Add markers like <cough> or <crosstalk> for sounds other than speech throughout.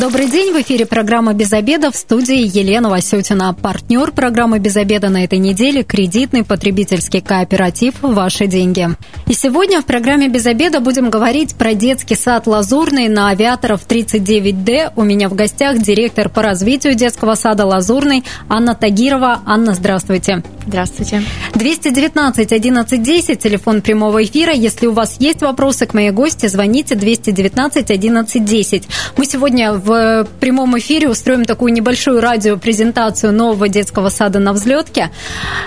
Добрый день, в эфире программа «Без обеда» в студии Елена Васютина. Партнер программы «Без обеда» на этой неделе – кредитный потребительский кооператив «Ваши деньги». И сегодня в программе «Без обеда» будем говорить про детский сад «Лазурный» на Авиаторов 39D. У меня в гостях директор по развитию детского сада «Лазурный» Анна Тагирова. Анна, здравствуйте. Здравствуйте. 219 11 10, телефон прямого эфира. Если у вас есть вопросы к моей гости, звоните 219 11 10. Мы сегодня в прямом эфире устроим такую небольшую радиопрезентацию нового детского сада на взлетке.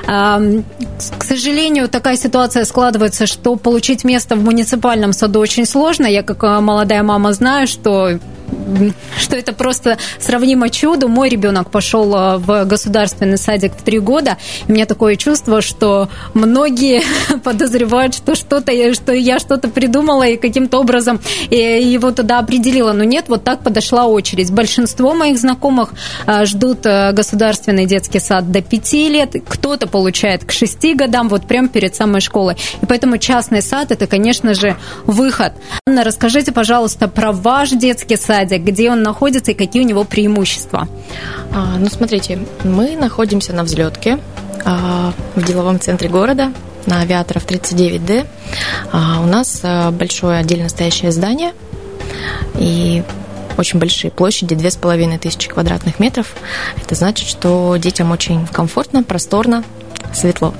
К сожалению, такая ситуация складывается, что получить место в муниципальном саду очень сложно. Я, как молодая мама, знаю, что что это просто сравнимо чуду. Мой ребенок пошел э, в государственный садик в три года. И у меня такое чувство, что многие <laughs> подозревают, что что-то, что я что-то придумала и каким-то образом э, его туда определила. Но нет, вот так подошла очередь. Большинство моих знакомых э, ждут государственный детский сад до пяти лет. Кто-то получает к шести годам, вот прямо перед самой школой. И поэтому частный сад – это, конечно же, выход. Анна, расскажите, пожалуйста, про ваш детский сад садик, где он находится и какие у него преимущества? А, ну, смотрите, мы находимся на взлетке а, в деловом центре города на Авиаторов 39D. А, у нас а, большое отдельно стоящее здание и очень большие площади, две с половиной тысячи квадратных метров. Это значит, что детям очень комфортно, просторно, светло.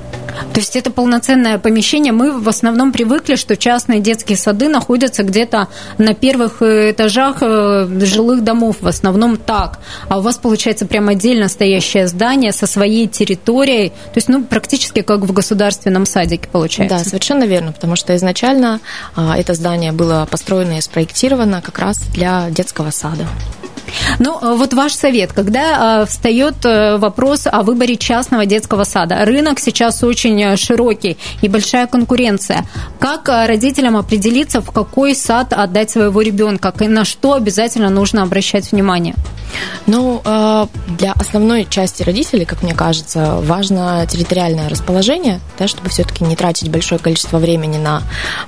То есть это полноценное помещение. Мы в основном привыкли, что частные детские сады находятся где-то на первых э, этажах э, жилых домов. В основном так. А у вас, получается, прям отдельно стоящее здание со своей территорией. То есть, ну, практически как в государственном садике получается. Да, совершенно верно, потому что изначально а, это здание было построено и спроектировано как раз для детского сада. Ну, э, вот ваш совет, когда э, встает э, вопрос о выборе частного детского сада, рынок сейчас очень широкий и большая конкуренция. Как родителям определиться, в какой сад отдать своего ребенка, и на что обязательно нужно обращать внимание? Ну, для основной части родителей, как мне кажется, важно территориальное расположение, да, чтобы все-таки не тратить большое количество времени на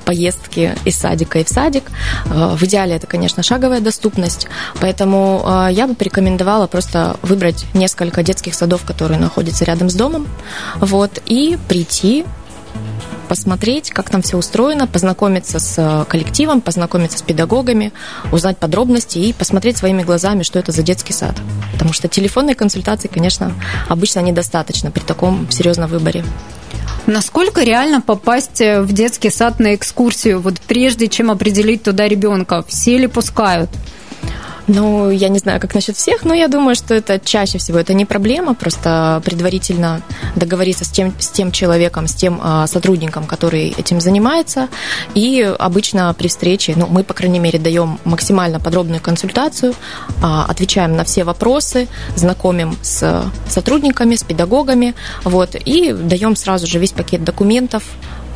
поездки из садика и в садик. В идеале это, конечно, шаговая доступность, поэтому а, я бы порекомендовала просто выбрать несколько детских садов, которые находятся рядом с домом, вот, и прийти посмотреть, как там все устроено, познакомиться с э, коллективом, познакомиться с педагогами, узнать подробности и посмотреть своими глазами, что это за детский сад. Потому что телефонной консультации, конечно, обычно недостаточно при таком серьезном выборе. Насколько реально попасть в детский сад на экскурсию, вот прежде чем определить туда ребенка? Все ли пускают? Ну, я не знаю, как насчет всех, но я думаю, что это чаще всего это не проблема, просто предварительно договориться с тем, с тем человеком, с тем а, сотрудником, который этим занимается. И обычно при встрече, ну, мы, по крайней мере, даем максимально подробную консультацию, а, отвечаем на все вопросы, знакомим с сотрудниками, с педагогами, вот, и даем сразу же весь пакет документов,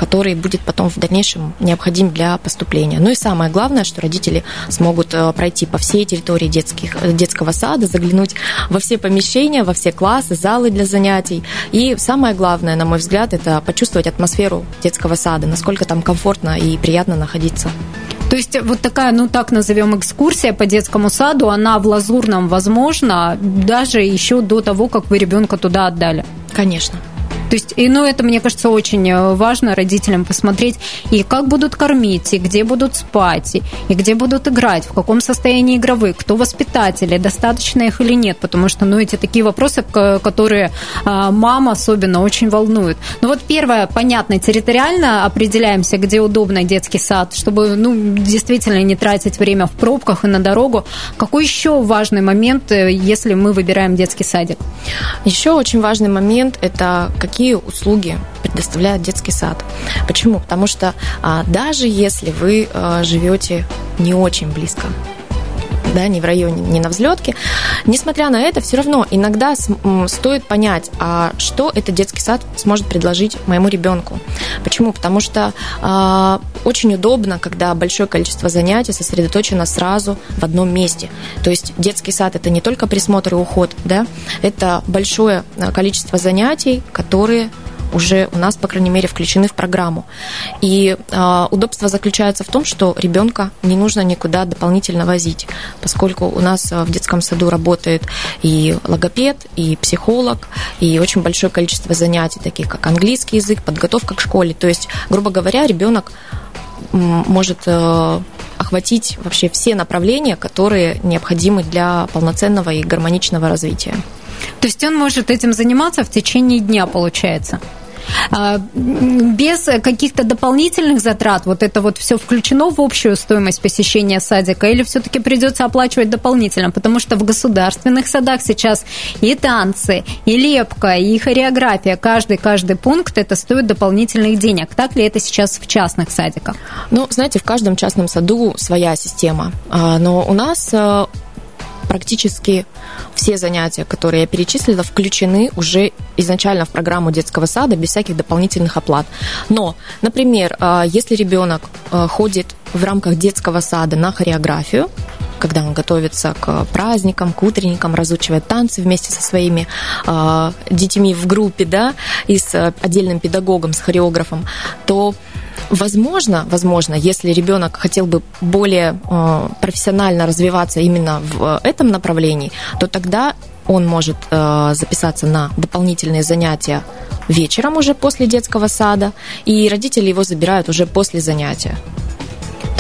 который будет потом в дальнейшем необходим для поступления. Ну и самое главное, что родители смогут э, пройти по всей территории детских, детского сада, заглянуть во все помещения, во все классы, залы для занятий. И самое главное, на мой взгляд, это почувствовать атмосферу детского сада, насколько там комфортно и приятно находиться. То есть вот такая, ну так назовем, экскурсия по детскому саду, она в Лазурном возможна даже еще до того, как вы ребенка туда отдали? Конечно. То есть, и, ну, это, мне кажется, очень э, важно родителям посмотреть, и как будут кормить, и где будут спать, и, где будут играть, в каком состоянии игровы, кто воспитатели, достаточно их или нет, потому что, ну, эти такие вопросы, которые а, мама особенно очень волнуют. Ну, вот первое, понятно, территориально определяемся, где удобно детский сад, чтобы, ну, действительно не тратить время в пробках и на дорогу. Какой еще важный момент, э, если мы выбираем детский садик? Еще очень важный момент – это какие какие услуги предоставляет детский сад. Почему? Потому что а, даже если вы а, живете не очень близко да, не в районе, не на взлетке. Несмотря на это, все равно иногда стоит понять, а что этот детский сад сможет предложить моему ребенку. Почему? Потому что э, очень удобно, когда большое количество занятий сосредоточено сразу в одном месте. То есть детский сад это не только присмотр и уход, да, это большое количество занятий, которые уже у нас, по крайней мере, включены в программу. И э, удобство заключается в том, что ребенка не нужно никуда дополнительно возить, поскольку у нас в детском саду работает и логопед, и психолог, и очень большое количество занятий, таких как английский язык, подготовка к школе. То есть, грубо говоря, ребенок может э, охватить вообще все направления, которые необходимы для полноценного и гармоничного развития. То есть он может этим заниматься в течение дня, получается? А, без каких-то дополнительных затрат вот это вот все включено в общую стоимость посещения садика или все-таки придется оплачивать дополнительно? Потому что в государственных садах сейчас и танцы, и лепка, и хореография, каждый, каждый пункт это стоит дополнительных денег. Так ли это сейчас в частных садиках? Ну, знаете, в каждом частном саду своя система. А, но у нас а, практически все занятия, которые я перечислила, включены уже изначально в программу детского сада без всяких дополнительных оплат. Но, например, а, если ребенок а, ходит в рамках детского сада на хореографию, когда он готовится к праздникам, к утренникам, разучивает танцы вместе со своими э, детьми в группе, да, и с отдельным педагогом, с хореографом, то Возможно, возможно, если ребенок хотел бы более э, профессионально развиваться именно в этом направлении, то тогда он может э, записаться на дополнительные занятия вечером уже после детского сада, и родители его забирают уже после занятия.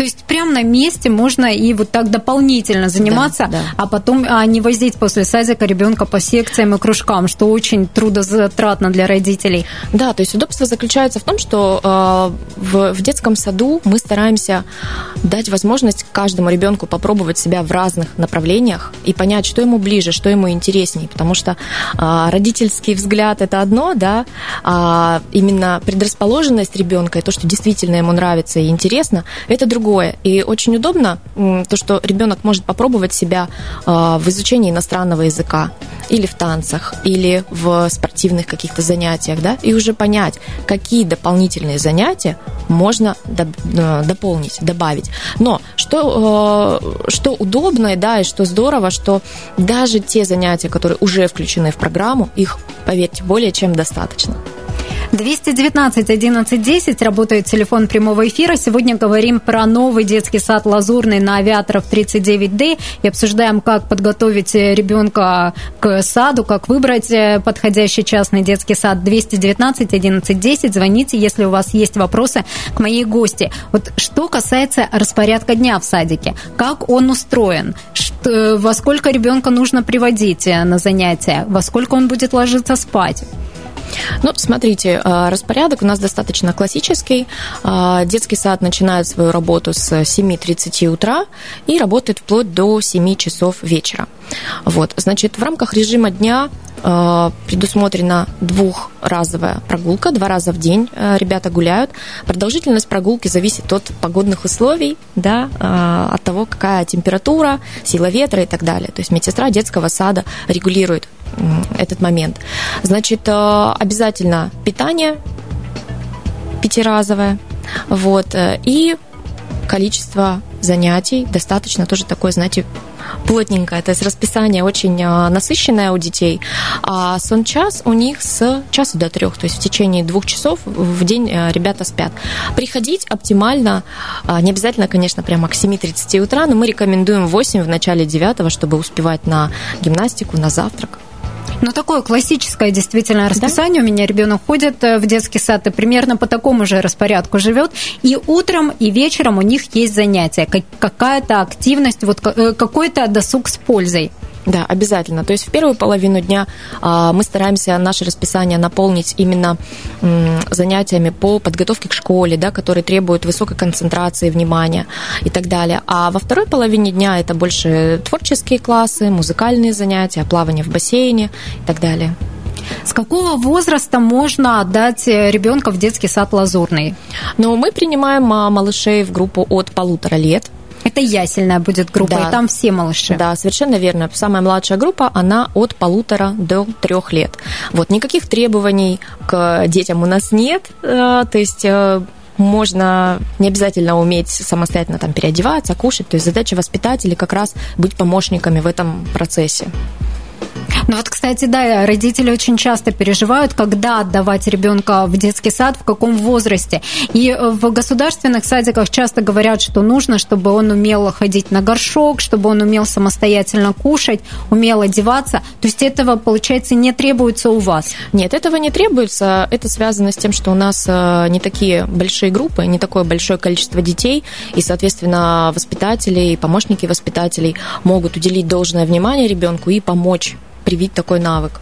То есть прямо на месте можно и вот так дополнительно заниматься, да, да. а потом а не возить после садика ребенка по секциям и кружкам, что очень трудозатратно для родителей. Да, то есть удобство заключается в том, что э, в, в детском саду мы стараемся дать возможность каждому ребенку попробовать себя в разных направлениях и понять, что ему ближе, что ему интереснее, потому что э, родительский взгляд это одно, да, а именно предрасположенность ребенка и то, что действительно ему нравится и интересно, это другое другое. И очень удобно то, что ребенок может попробовать себя а, в изучении иностранного языка или в танцах, или в спортивных каких-то занятиях, да, и уже понять, какие дополнительные занятия можно э, дополнить, добавить. Но что, э, что удобно, да, и что здорово, что даже те занятия, которые уже включены в программу, их, поверьте, более чем достаточно. 219 11 10 работает телефон прямого эфира. Сегодня говорим про новый детский сад «Лазурный» на авиаторов 39D и обсуждаем, как подготовить ребенка к саду, как выбрать э, подходящий частный детский сад. 219 11 10. Звоните, если у вас есть вопросы к моей гости. Вот что касается распорядка дня в садике, как он устроен, что, во сколько ребенка нужно приводить э, на занятия, во сколько он будет ложиться спать. Ну, смотрите, э, распорядок у нас достаточно классический. Э, детский сад начинает свою работу с 7.30 утра и работает вплоть до 7 часов вечера. Вот, значит, в рамках режима дня э, предусмотрена двухразовая прогулка, два раза в день ребята гуляют. Продолжительность прогулки зависит от погодных условий, да, от того, какая температура, сила ветра и так далее. То есть медсестра детского сада регулирует этот момент. Значит, э, обязательно питание пятиразовое, вот, э, и количество занятий достаточно тоже такое, знаете, плотненькое, то есть расписание очень э, насыщенное у детей, а сон час у них с часу до трех, то есть в течение двух часов в день ребята спят. Приходить оптимально, не обязательно, конечно, прямо к 7.30 утра, но мы рекомендуем 8 в начале 9, чтобы успевать на гимнастику, на завтрак. Ну, такое классическое действительно расписание. Да? У меня ребенок ходит э, в детский сад и примерно по такому же распорядку живет. И утром, и вечером у них есть занятия. Какая-то активность, вот э, какой-то досуг с пользой. Да, обязательно. То есть в первую половину дня а, мы стараемся наше расписание наполнить именно м, занятиями по подготовке к школе, да, которые требуют высокой концентрации внимания и так далее. А во второй половине дня это больше творческие классы, музыкальные занятия, плавание в бассейне и так далее. С какого возраста можно отдать ребенка в детский сад «Лазурный»? Ну, мы принимаем а, малышей в группу от полутора лет. Это ясельная будет группа, да. и там все малыши. Да, совершенно верно. Самая младшая группа, она от полутора до трех лет. Вот, никаких требований к детям у нас нет, э, то есть э, можно не обязательно уметь самостоятельно там переодеваться, кушать. То есть задача воспитателей как раз быть помощниками в этом процессе. Ну вот, кстати, да, родители очень часто переживают, когда отдавать ребенка в детский сад, в каком возрасте. И э, в государственных садиках часто говорят, что нужно, чтобы он умел ходить на горшок, чтобы он умел самостоятельно кушать, умел одеваться. То есть этого, получается, не требуется у вас? Нет, этого не требуется. Это связано с тем, что у нас э, не такие большие группы, не такое большое количество детей, и, соответственно, воспитатели и помощники воспитателей могут уделить должное внимание ребенку и помочь привить такой навык.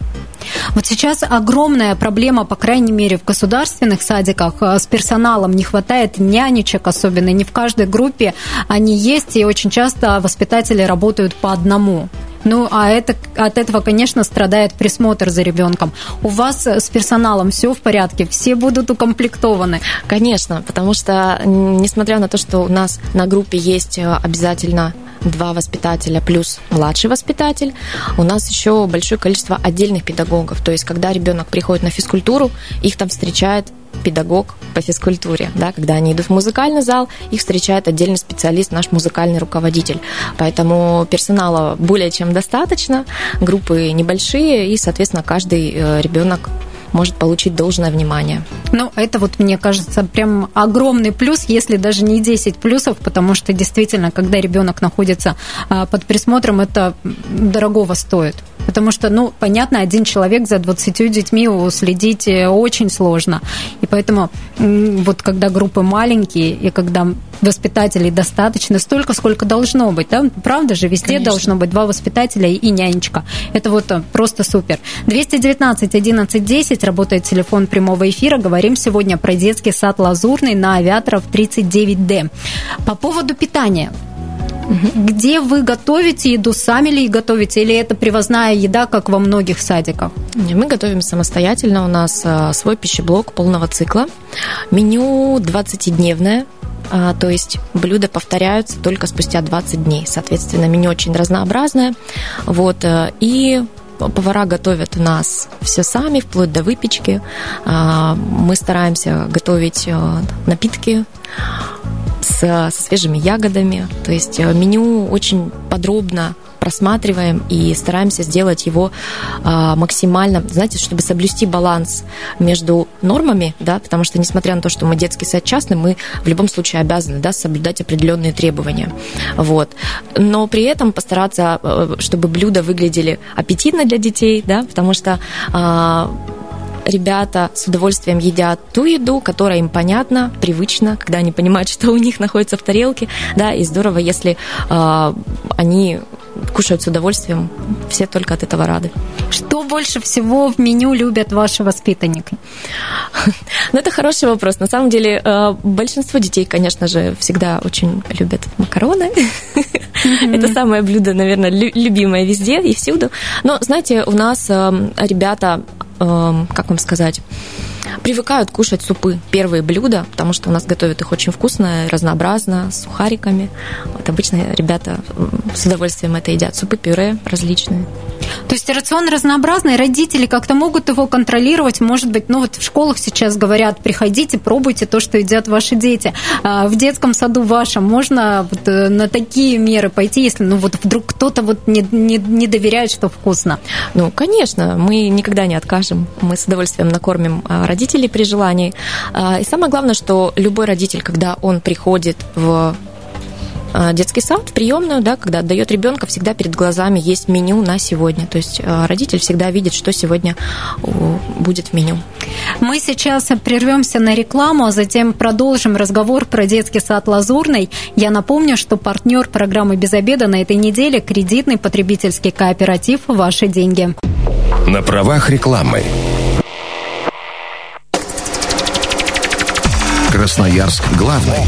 Вот сейчас огромная проблема, по крайней мере, в государственных садиках э, с персоналом. Не хватает нянечек особенно. Не в каждой группе они есть, и очень часто воспитатели работают по одному. Ну, а это, от этого, конечно, страдает присмотр за ребенком. У вас с персоналом все в порядке, все будут укомплектованы? Конечно, потому что, несмотря на то, что у нас на группе есть э, обязательно два воспитателя плюс младший воспитатель. У нас еще большое количество отдельных педагогов. То есть, когда ребенок приходит на физкультуру, их там встречает педагог по физкультуре. Да, когда они идут в музыкальный зал, их встречает отдельный специалист, наш музыкальный руководитель. Поэтому персонала более чем достаточно, группы небольшие, и, соответственно, каждый э, ребенок может получить должное внимание. Ну, это вот, мне кажется, прям огромный плюс, если даже не 10 плюсов, потому что действительно, когда ребенок находится а, под присмотром, это дорогого стоит. Потому что, ну, понятно, один человек за 20 детьми следить э, очень сложно. И поэтому вот когда группы маленькие, и когда воспитателей достаточно, столько, сколько должно быть, да? Правда же, везде Конечно. должно быть два воспитателя и нянечка. Это вот э, просто супер. 219 11 10 работает телефон прямого эфира. Говорим сегодня про детский сад Лазурный на авиаторов 39D. По поводу питания. Где вы готовите еду, сами ли готовите, или это привозная еда, как во многих садиках? Мы готовим самостоятельно, у нас а, свой пищеблок полного цикла. Меню 20-дневное, а, то есть блюда повторяются только спустя 20 дней. Соответственно, меню очень разнообразное. Вот, э, и повара готовят у нас все сами, вплоть до выпечки. А, мы стараемся готовить напитки с, со свежими ягодами. То есть э, меню очень подробно просматриваем и стараемся сделать его а, максимально, знаете, чтобы соблюсти баланс между нормами, да, потому что несмотря на то, что мы детский сад частный, мы в любом случае обязаны, да, соблюдать определенные требования, вот. Но при этом постараться, э, чтобы блюда выглядели аппетитно для детей, да, потому что а, ребята с удовольствием едят ту еду, которая им понятна, привычна, когда они понимают, что у них находится в тарелке, да, и здорово, если э, они кушают с удовольствием, все только от этого рады. Что больше всего в меню любят ваши воспитанники? <laughs> Ну, это хороший вопрос. На самом деле, э, большинство детей, конечно же, всегда очень любят макароны. <laughs> Это самое блюдо, наверное, любимое везде и всюду. Но, знаете, у нас эм, ребята Эм, как вам сказать, привыкают кушать супы, первые блюда, потому что у нас готовят их очень вкусно, разнообразно, с сухариками. Вот обычно ребята с удовольствием это едят. Супы, пюре различные. То есть рацион разнообразный, родители как-то могут его контролировать, может быть, ну вот в школах сейчас говорят, приходите, пробуйте то, что едят ваши дети. А в детском саду вашем можно вот э, на такие меры пойти, если ну вот вдруг кто-то вот не, не, не доверяет, что вкусно? Ну, конечно, мы никогда не откажем. Мы с удовольствием накормим а, родителей при желании. А, и самое главное, что любой родитель, когда он приходит в детский сад, в приемную, да, когда отдает ребенка, всегда перед глазами есть меню на сегодня. То есть а, родитель всегда видит, что сегодня будет в меню. Мы сейчас прервемся на рекламу, а затем продолжим разговор про детский сад Лазурный. Я напомню, что партнер программы «Без обеда» на этой неделе – кредитный потребительский кооператив «Ваши деньги». На правах рекламы. Красноярск главный.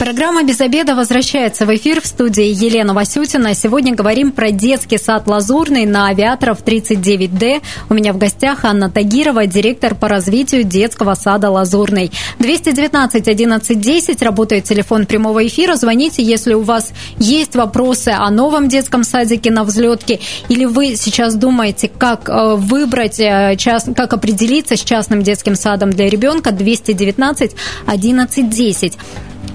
Программа «Без обеда» возвращается в эфир в студии Елена Васютина. Сегодня говорим про детский сад «Лазурный» на Авиаторов 39D. У меня в гостях Анна Тагирова, директор по развитию детского сада «Лазурный». 219 11 10, работает телефон прямого эфира. Звоните, если у вас есть вопросы о новом детском садике на взлетке, или вы сейчас думаете, как э, выбрать, э, как определиться с частным детским садом для ребенка. 219 11 10.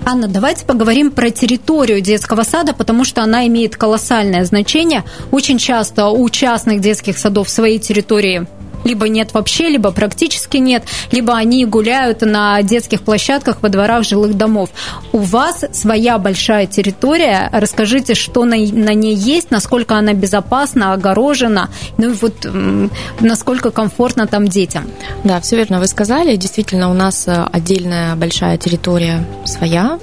Анна, давайте поговорим про территорию детского сада, потому что она имеет колоссальное значение. Очень часто у частных детских садов своей территории либо нет вообще, либо практически нет, либо они гуляют на детских площадках во дворах жилых домов. У вас своя большая территория. Расскажите, что на, на ней есть, насколько она безопасна, огорожена, ну и вот насколько комфортно там детям. Да, все верно вы сказали. Действительно, у нас э, отдельная большая территория своя,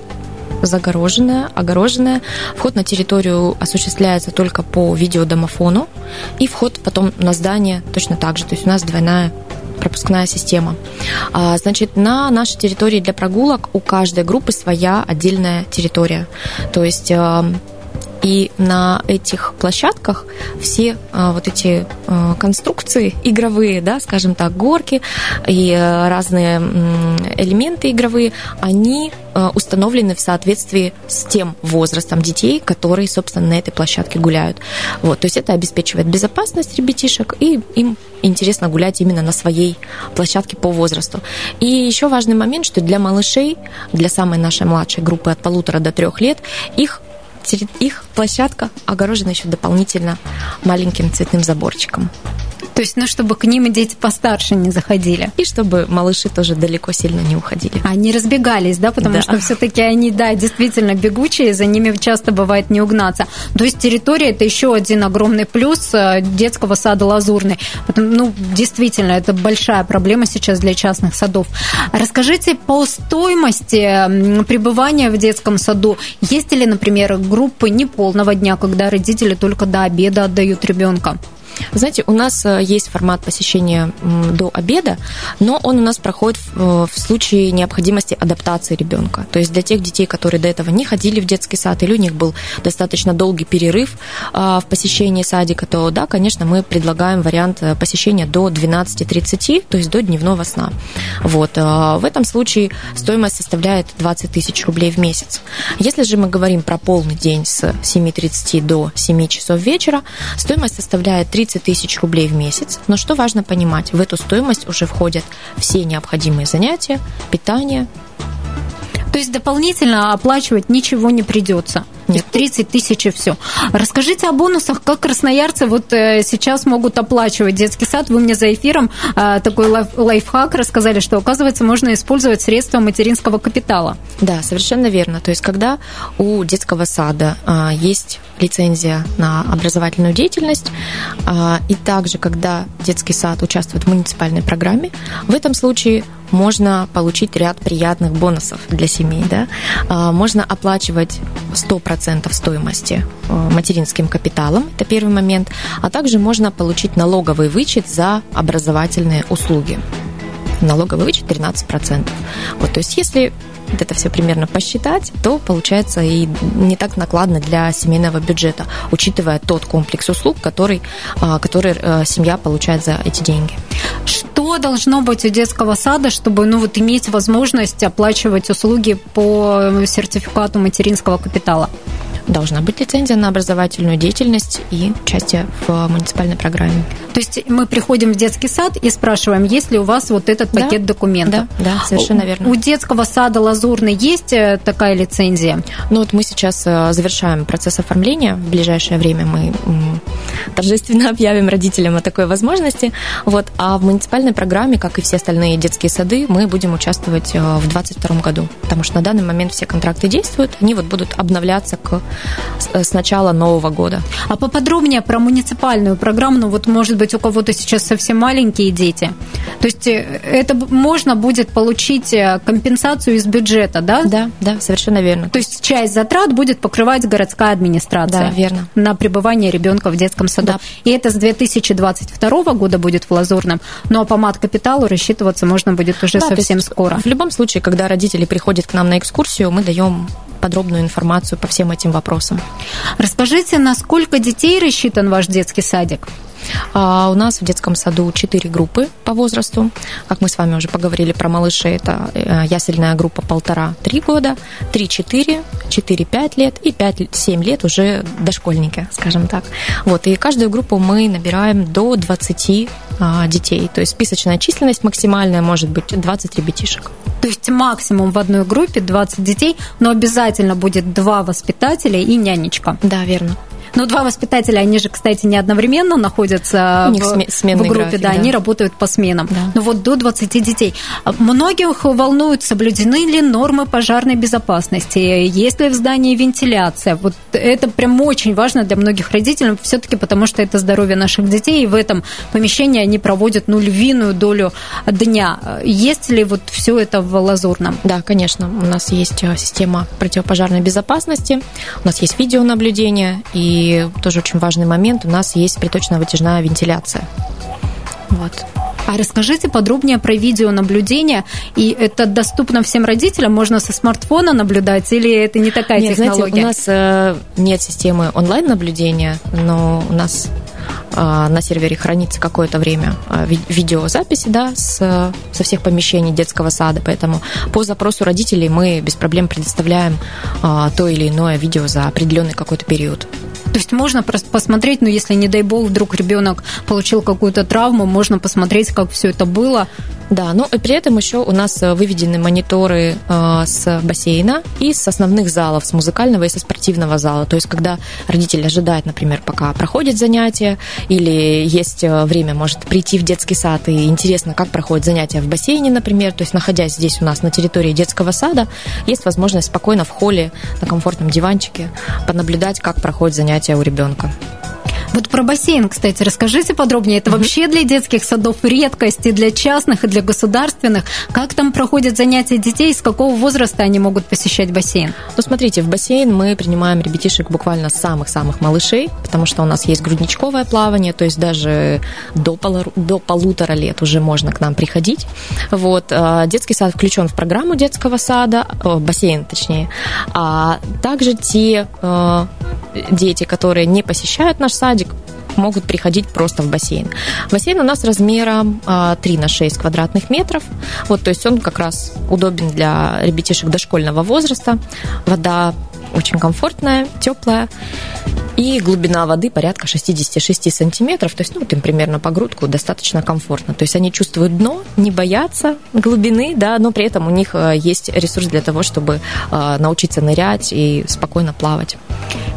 загороженная, огороженная. Вход на территорию осуществляется только по видеодомофону, и вход потом на здание точно так же. То есть у нас двойная пропускная система. А, значит, на нашей территории для прогулок у каждой группы своя отдельная территория. То есть э, и на этих площадках все а, вот эти а, конструкции игровые, да, скажем так, горки и а, разные элементы игровые, они установлены в соответствии с тем возрастом детей, которые, собственно, на этой площадке гуляют. Вот, то есть это обеспечивает безопасность ребятишек, и им интересно гулять именно на своей площадке по возрасту. И еще важный момент, что для малышей, для самой нашей младшей группы от полутора до трех лет, их их площадка огорожена еще дополнительно маленьким цветным заборчиком. То есть, ну, чтобы к ним и дети постарше не заходили. И чтобы малыши тоже далеко сильно не уходили. Они разбегались, да, потому да. что все-таки они, да, действительно бегучие, за ними часто бывает не угнаться. То есть территория это еще один огромный плюс э, детского сада Лазурный. Ну, действительно, это большая проблема сейчас для частных садов. Расскажите по стоимости пребывания в детском саду. Есть ли, например, группы неполного дня, когда родители только до обеда отдают ребенка? Знаете, у нас э, есть формат посещения до обеда, но он у нас проходит в э, случае необходимости адаптации ребенка. То есть для тех детей, которые до этого не ходили в детский сад, или у них был достаточно долгий перерыв а, в посещении садика, то да, конечно, мы предлагаем вариант э, посещения до 12.30, то есть до дневного сна. Вот. В этом случае стоимость составляет 20 тысяч рублей в месяц. Если же мы говорим про полный день с 7.30 до 7 часов вечера, стоимость составляет 30 30 тысяч рублей в месяц. Но что важно понимать, в эту стоимость уже входят все необходимые занятия, питание, то есть дополнительно оплачивать ничего не придется. Нет. 30 тысяч и все. Расскажите о бонусах, как красноярцы вот э, сейчас могут оплачивать детский сад. Вы мне за эфиром э, такой лайфхак рассказали, что, оказывается, можно использовать средства материнского капитала. Да, совершенно верно. То есть, когда у детского сада э, есть лицензия на образовательную деятельность, и также, когда детский сад участвует в муниципальной программе, в этом случае можно получить ряд приятных бонусов для семей. Да? А, можно оплачивать 100% стоимости э, материнским капиталом, это первый момент, а также можно получить налоговый вычет за образовательные услуги. Налоговый вычет 13%. Вот, то есть если вот это все примерно посчитать, то получается и не так накладно для семейного бюджета, учитывая тот комплекс услуг, который, а, который э, семья получает за эти деньги. Что должно быть у детского сада, чтобы ну, вот, иметь возможность оплачивать услуги по сертификату материнского капитала? Должна быть лицензия на образовательную деятельность и участие в муниципальной программе. То есть мы приходим в детский сад и спрашиваем, есть ли у вас вот этот да, пакет документов? Да, да, совершенно верно. У детского сада Лазурный есть э, такая лицензия? Ну вот мы сейчас э, завершаем процесс оформления. В ближайшее время мы торжественно <laughs> объявим родителям о такой возможности. Вот. А в муниципальной программе, как и все остальные детские сады, мы будем участвовать э, в 2022 году. Потому что на данный момент все контракты действуют, они вот будут обновляться к с начала Нового года. А поподробнее про муниципальную программу, ну вот, может быть, у кого-то сейчас совсем маленькие дети. То есть э, это можно будет получить э, компенсацию из бюджета, да? Да, да, совершенно верно. То есть часть затрат будет покрывать городская администрация. Да, верно. На пребывание ребенка в детском саду. Да. И это с 2022 года будет в Лазурном, но ну, а по мат-капиталу рассчитываться можно будет уже да, совсем скоро. В любом случае, когда родители приходят к нам на экскурсию, мы даем подробную информацию по всем этим вопросам. Расскажите, насколько детей рассчитан ваш детский садик? А у нас в детском саду 4 группы по возрасту. Как мы с вами уже поговорили про малышей, это э, ясельная группа полтора-три года, 3-4, 4-5 лет и 5-7 лет уже дошкольники, скажем так. Вот, и каждую группу мы набираем до 20 а, детей. То есть списочная численность максимальная может быть 20 ребятишек. То есть максимум в одной группе 20 детей, но обязательно будет два воспитателя и нянечка. Да, верно. Но два воспитателя, они же, кстати, не одновременно находятся в, в группе, график, да, да, они работают по сменам. Да. Но вот до 20 детей. Многих волнуют, соблюдены ли нормы пожарной безопасности, есть ли в здании вентиляция. Вот это прям очень важно для многих родителей, все-таки потому что это здоровье наших детей, и в этом помещении они проводят ну, львиную долю дня. Есть ли вот все это в Лазурном? Да, конечно. У нас есть э, система противопожарной безопасности, у нас есть видеонаблюдение, и и тоже очень важный момент, у нас есть приточно-вытяжная вентиляция. Вот. А расскажите подробнее про видеонаблюдение. И это доступно всем родителям? Можно со смартфона наблюдать или это не такая нет, технология? Знаете, у нас э, нет системы онлайн-наблюдения, но у нас а, на сервере хранится какое-то время а, видеозаписи да, с, со всех помещений детского сада, поэтому по запросу родителей мы без проблем предоставляем то или иное видео за определенный какой-то период. То есть можно просто посмотреть, ну если, не дай бог, вдруг ребенок получил какую-то травму, можно посмотреть, как все это было. Да, ну и при этом еще у нас э, выведены мониторы э, с бассейна и с основных залов, с музыкального и со спортивного зала. То есть, когда родитель ожидает, например, пока проходит занятие, или есть э, время, может прийти в детский сад и интересно, как проходит занятие в бассейне, например, то есть, находясь здесь у нас на территории детского сада, есть возможность спокойно в холле на комфортном диванчике понаблюдать, как проходит занятие у ребенка. Вот про бассейн, кстати, расскажите подробнее. Это вообще для детских садов редкость и для частных, и для государственных. Как там проходят занятия детей, с какого возраста они могут посещать бассейн? Ну, смотрите, в бассейн мы принимаем ребятишек буквально самых-самых малышей, потому что у нас есть грудничковое плавание, то есть даже до, полу, до полутора лет уже можно к нам приходить. Вот. А, детский сад включен в программу детского сада, бассейн точнее. А также те э, дети, которые не посещают наш садик, могут приходить просто в бассейн. Бассейн у нас размером 3 а, на 6 квадратных метров. Вот, то есть он как раз удобен для ребятишек дошкольного возраста. Вода очень комфортная, теплая. И глубина воды порядка 66 сантиметров, то есть, ну, вот им примерно по грудку достаточно комфортно. То есть они чувствуют дно, не боятся глубины, да, но при этом у них э, есть ресурс для того, чтобы э, научиться нырять и спокойно плавать.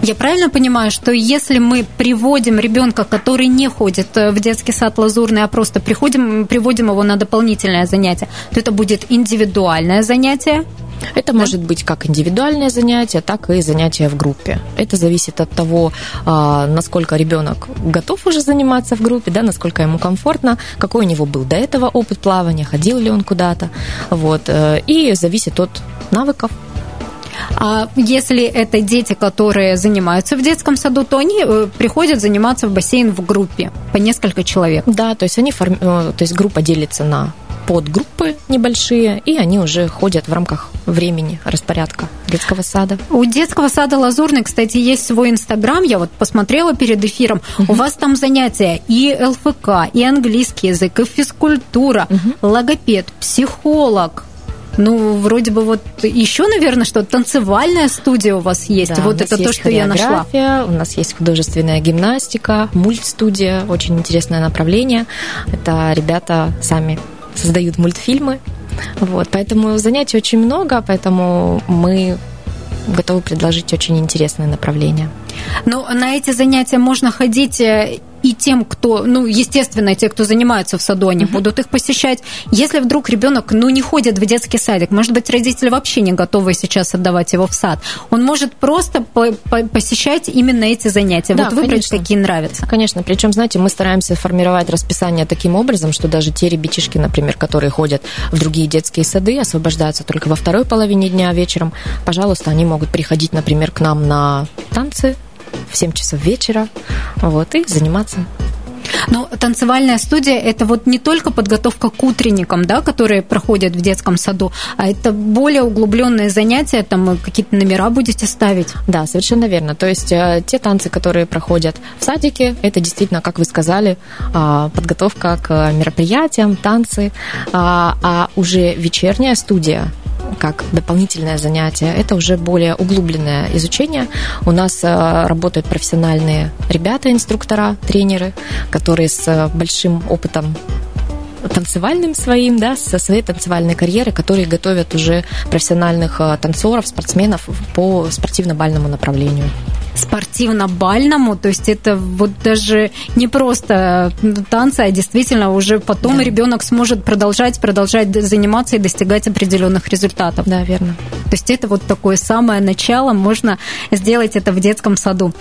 Я правильно понимаю, что если мы приводим ребенка, который не ходит э, в детский сад лазурный, а просто приходим, приводим его на дополнительное занятие, то это будет индивидуальное занятие? Это да? может быть как индивидуальное занятие, так и занятие в группе. Это зависит от того, а, насколько ребенок готов уже заниматься в группе, да, насколько ему комфортно, какой у него был до этого опыт плавания, ходил ли он куда-то. Вот. Э, и зависит от навыков, а если это дети, которые занимаются в детском саду, то они э, приходят заниматься в бассейн в группе по несколько человек. Да, то есть они форми... Э, то есть группа делится на подгруппы небольшие, и они уже ходят в рамках времени распорядка детского сада. У детского сада Лазурный, кстати, есть свой инстаграм. Я вот посмотрела перед эфиром. Угу. У вас там занятия и ЛФК, и английский язык, и физкультура, угу. логопед, психолог, ну, вроде бы вот еще, наверное, что танцевальная студия у вас есть. Да, вот это то, что я нашла. У нас есть художественная гимнастика, мультстудия, очень интересное направление. Это ребята сами создают мультфильмы. Вот, поэтому занятий очень много, поэтому мы готовы предложить очень интересное направление. Ну, на эти занятия можно ходить э, и тем, кто, ну, естественно, те, кто занимаются в саду, они uh-huh. будут их посещать. Если вдруг ребенок, ну, не ходит в детский садик, может быть, родители вообще не готовы сейчас отдавать его в сад, он может просто по- по- посещать именно эти занятия, да, вот выбрать, конечно. какие нравятся. Конечно, причем, знаете, мы стараемся формировать расписание таким образом, что даже те ребятишки, например, которые ходят в другие детские сады, освобождаются только во второй половине дня вечером, пожалуйста, они могут приходить, например, к нам на танцы, в 7 часов вечера, вот, и заниматься Но танцевальная студия – это вот не только подготовка к утренникам, да, которые проходят в детском саду, а это более углубленные занятия, там какие-то номера будете ставить. Да, совершенно верно. То есть э, те танцы, которые проходят в садике, это действительно, как вы сказали, а, подготовка к мероприятиям, танцы, а, а уже вечерняя студия как дополнительное занятие. Это уже более углубленное изучение. У нас э, работают профессиональные ребята, инструктора, тренеры, которые с большим опытом танцевальным своим, да, со своей танцевальной карьеры, которые готовят уже профессиональных э, танцоров, спортсменов по спортивно-бальному направлению спортивно-бальному, то есть это вот даже не просто танцы, а действительно уже потом да. ребенок сможет продолжать, продолжать заниматься и достигать определенных результатов. Да, верно. То есть это вот такое самое начало, можно сделать это в детском саду.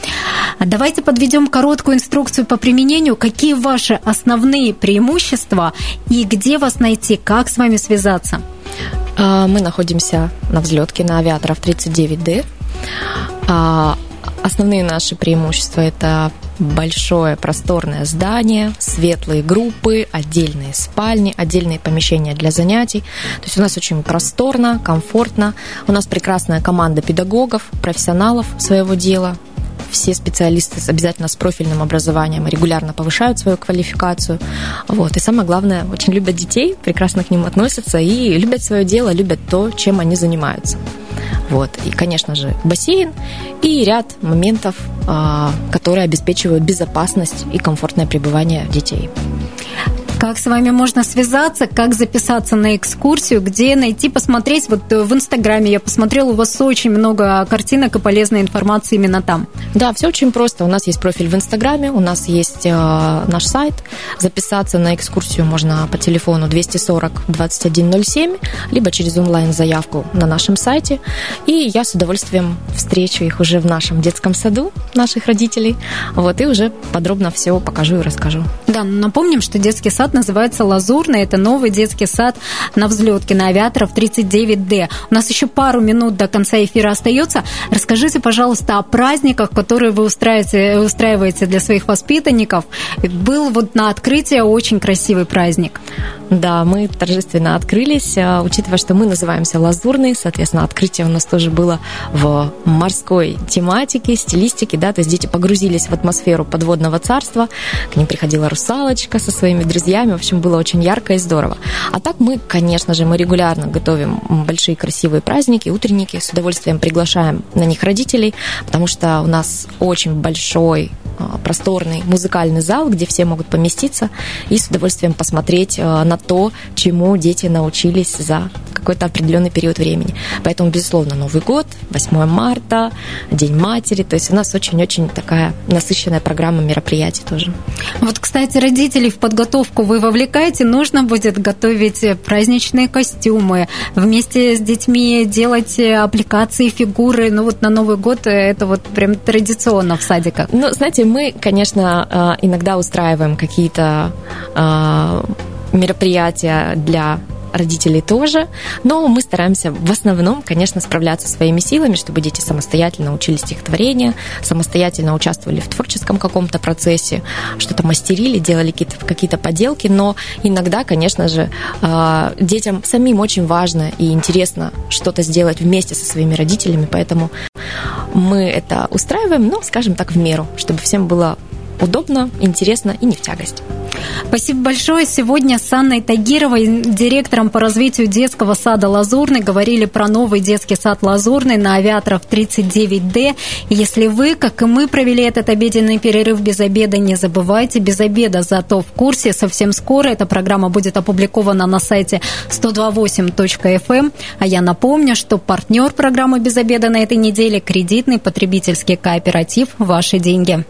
Давайте подведем короткую инструкцию по применению. Какие ваши основные преимущества и где вас найти, как с вами связаться? А, мы находимся на взлетке на авиаторов 39D. Основные наши преимущества – это большое просторное здание, светлые группы, отдельные спальни, отдельные помещения для занятий. То есть у нас очень просторно, комфортно. У нас прекрасная команда педагогов, профессионалов своего дела. Все специалисты обязательно с профильным образованием регулярно повышают свою квалификацию. Вот. И самое главное, очень любят детей, прекрасно к ним относятся и любят свое дело, любят то, чем они занимаются. Вот. И, конечно же, бассейн и ряд моментов, а, которые обеспечивают безопасность и комфортное пребывание детей как с вами можно связаться, как записаться на экскурсию, где найти, посмотреть. Вот э, в Инстаграме я посмотрела, у вас очень много картинок и полезной информации именно там. Да, все очень просто. У нас есть профиль в Инстаграме, у нас есть э, наш сайт. Записаться на экскурсию можно по телефону 240 2107, либо через онлайн-заявку на нашем сайте. И я с удовольствием встречу их уже в нашем детском саду, наших родителей. Вот, и уже подробно все покажу и расскажу. Да, напомним, что детский сад называется «Лазурный». Это новый детский сад на взлетке на авиаторов 39D. У нас еще пару минут до конца эфира остается. Расскажите, пожалуйста, о праздниках, которые вы устраиваете, устраиваете для своих воспитанников. Был вот на открытии очень красивый праздник. Да, мы торжественно открылись, а, учитывая, что мы называемся «Лазурный», соответственно, открытие у нас тоже было в морской тематике, стилистике, да, то есть дети погрузились в атмосферу подводного царства, к ним приходила русалочка со своими друзьями, друзьями. В общем, было очень ярко и здорово. А так мы, конечно же, мы регулярно готовим большие красивые праздники, утренники. С удовольствием приглашаем на них родителей, потому что у нас очень большой просторный музыкальный зал, где все могут поместиться и с удовольствием посмотреть а, на то, чему дети научились за какой-то определенный период времени. Поэтому, безусловно, Новый год, 8 марта, День матери. То есть у нас очень-очень такая насыщенная программа мероприятий тоже. Вот, кстати, родителей в подготовку вы вовлекаете. Нужно будет готовить праздничные костюмы, вместе с детьми делать аппликации, фигуры. Ну вот на Новый год это вот прям традиционно в садиках. Ну, знаете, мы, конечно, а, иногда устраиваем какие-то а, мероприятия для родителей тоже, но мы стараемся в основном, конечно, справляться своими силами, чтобы дети самостоятельно учили стихотворения, самостоятельно участвовали в творческом каком-то процессе, что-то мастерили, делали какие-то какие поделки, но иногда, конечно же, а, детям самим очень важно и интересно что-то сделать вместе со своими родителями, поэтому мы это устраиваем, ну, скажем так, в меру, чтобы всем было удобно, интересно и не в тягость. Спасибо большое. Сегодня с Анной Тагировой, директором по развитию детского сада «Лазурный», говорили про новый детский сад «Лазурный» на авиаторов 39D. Если вы, как и мы, провели этот обеденный перерыв без обеда, не забывайте, без обеда зато в курсе. Совсем скоро эта программа будет опубликована на сайте 128.fm. Эм. А я напомню, что партнер программы «Без обеда» на этой неделе – кредитный потребительский кооператив «Ваши деньги».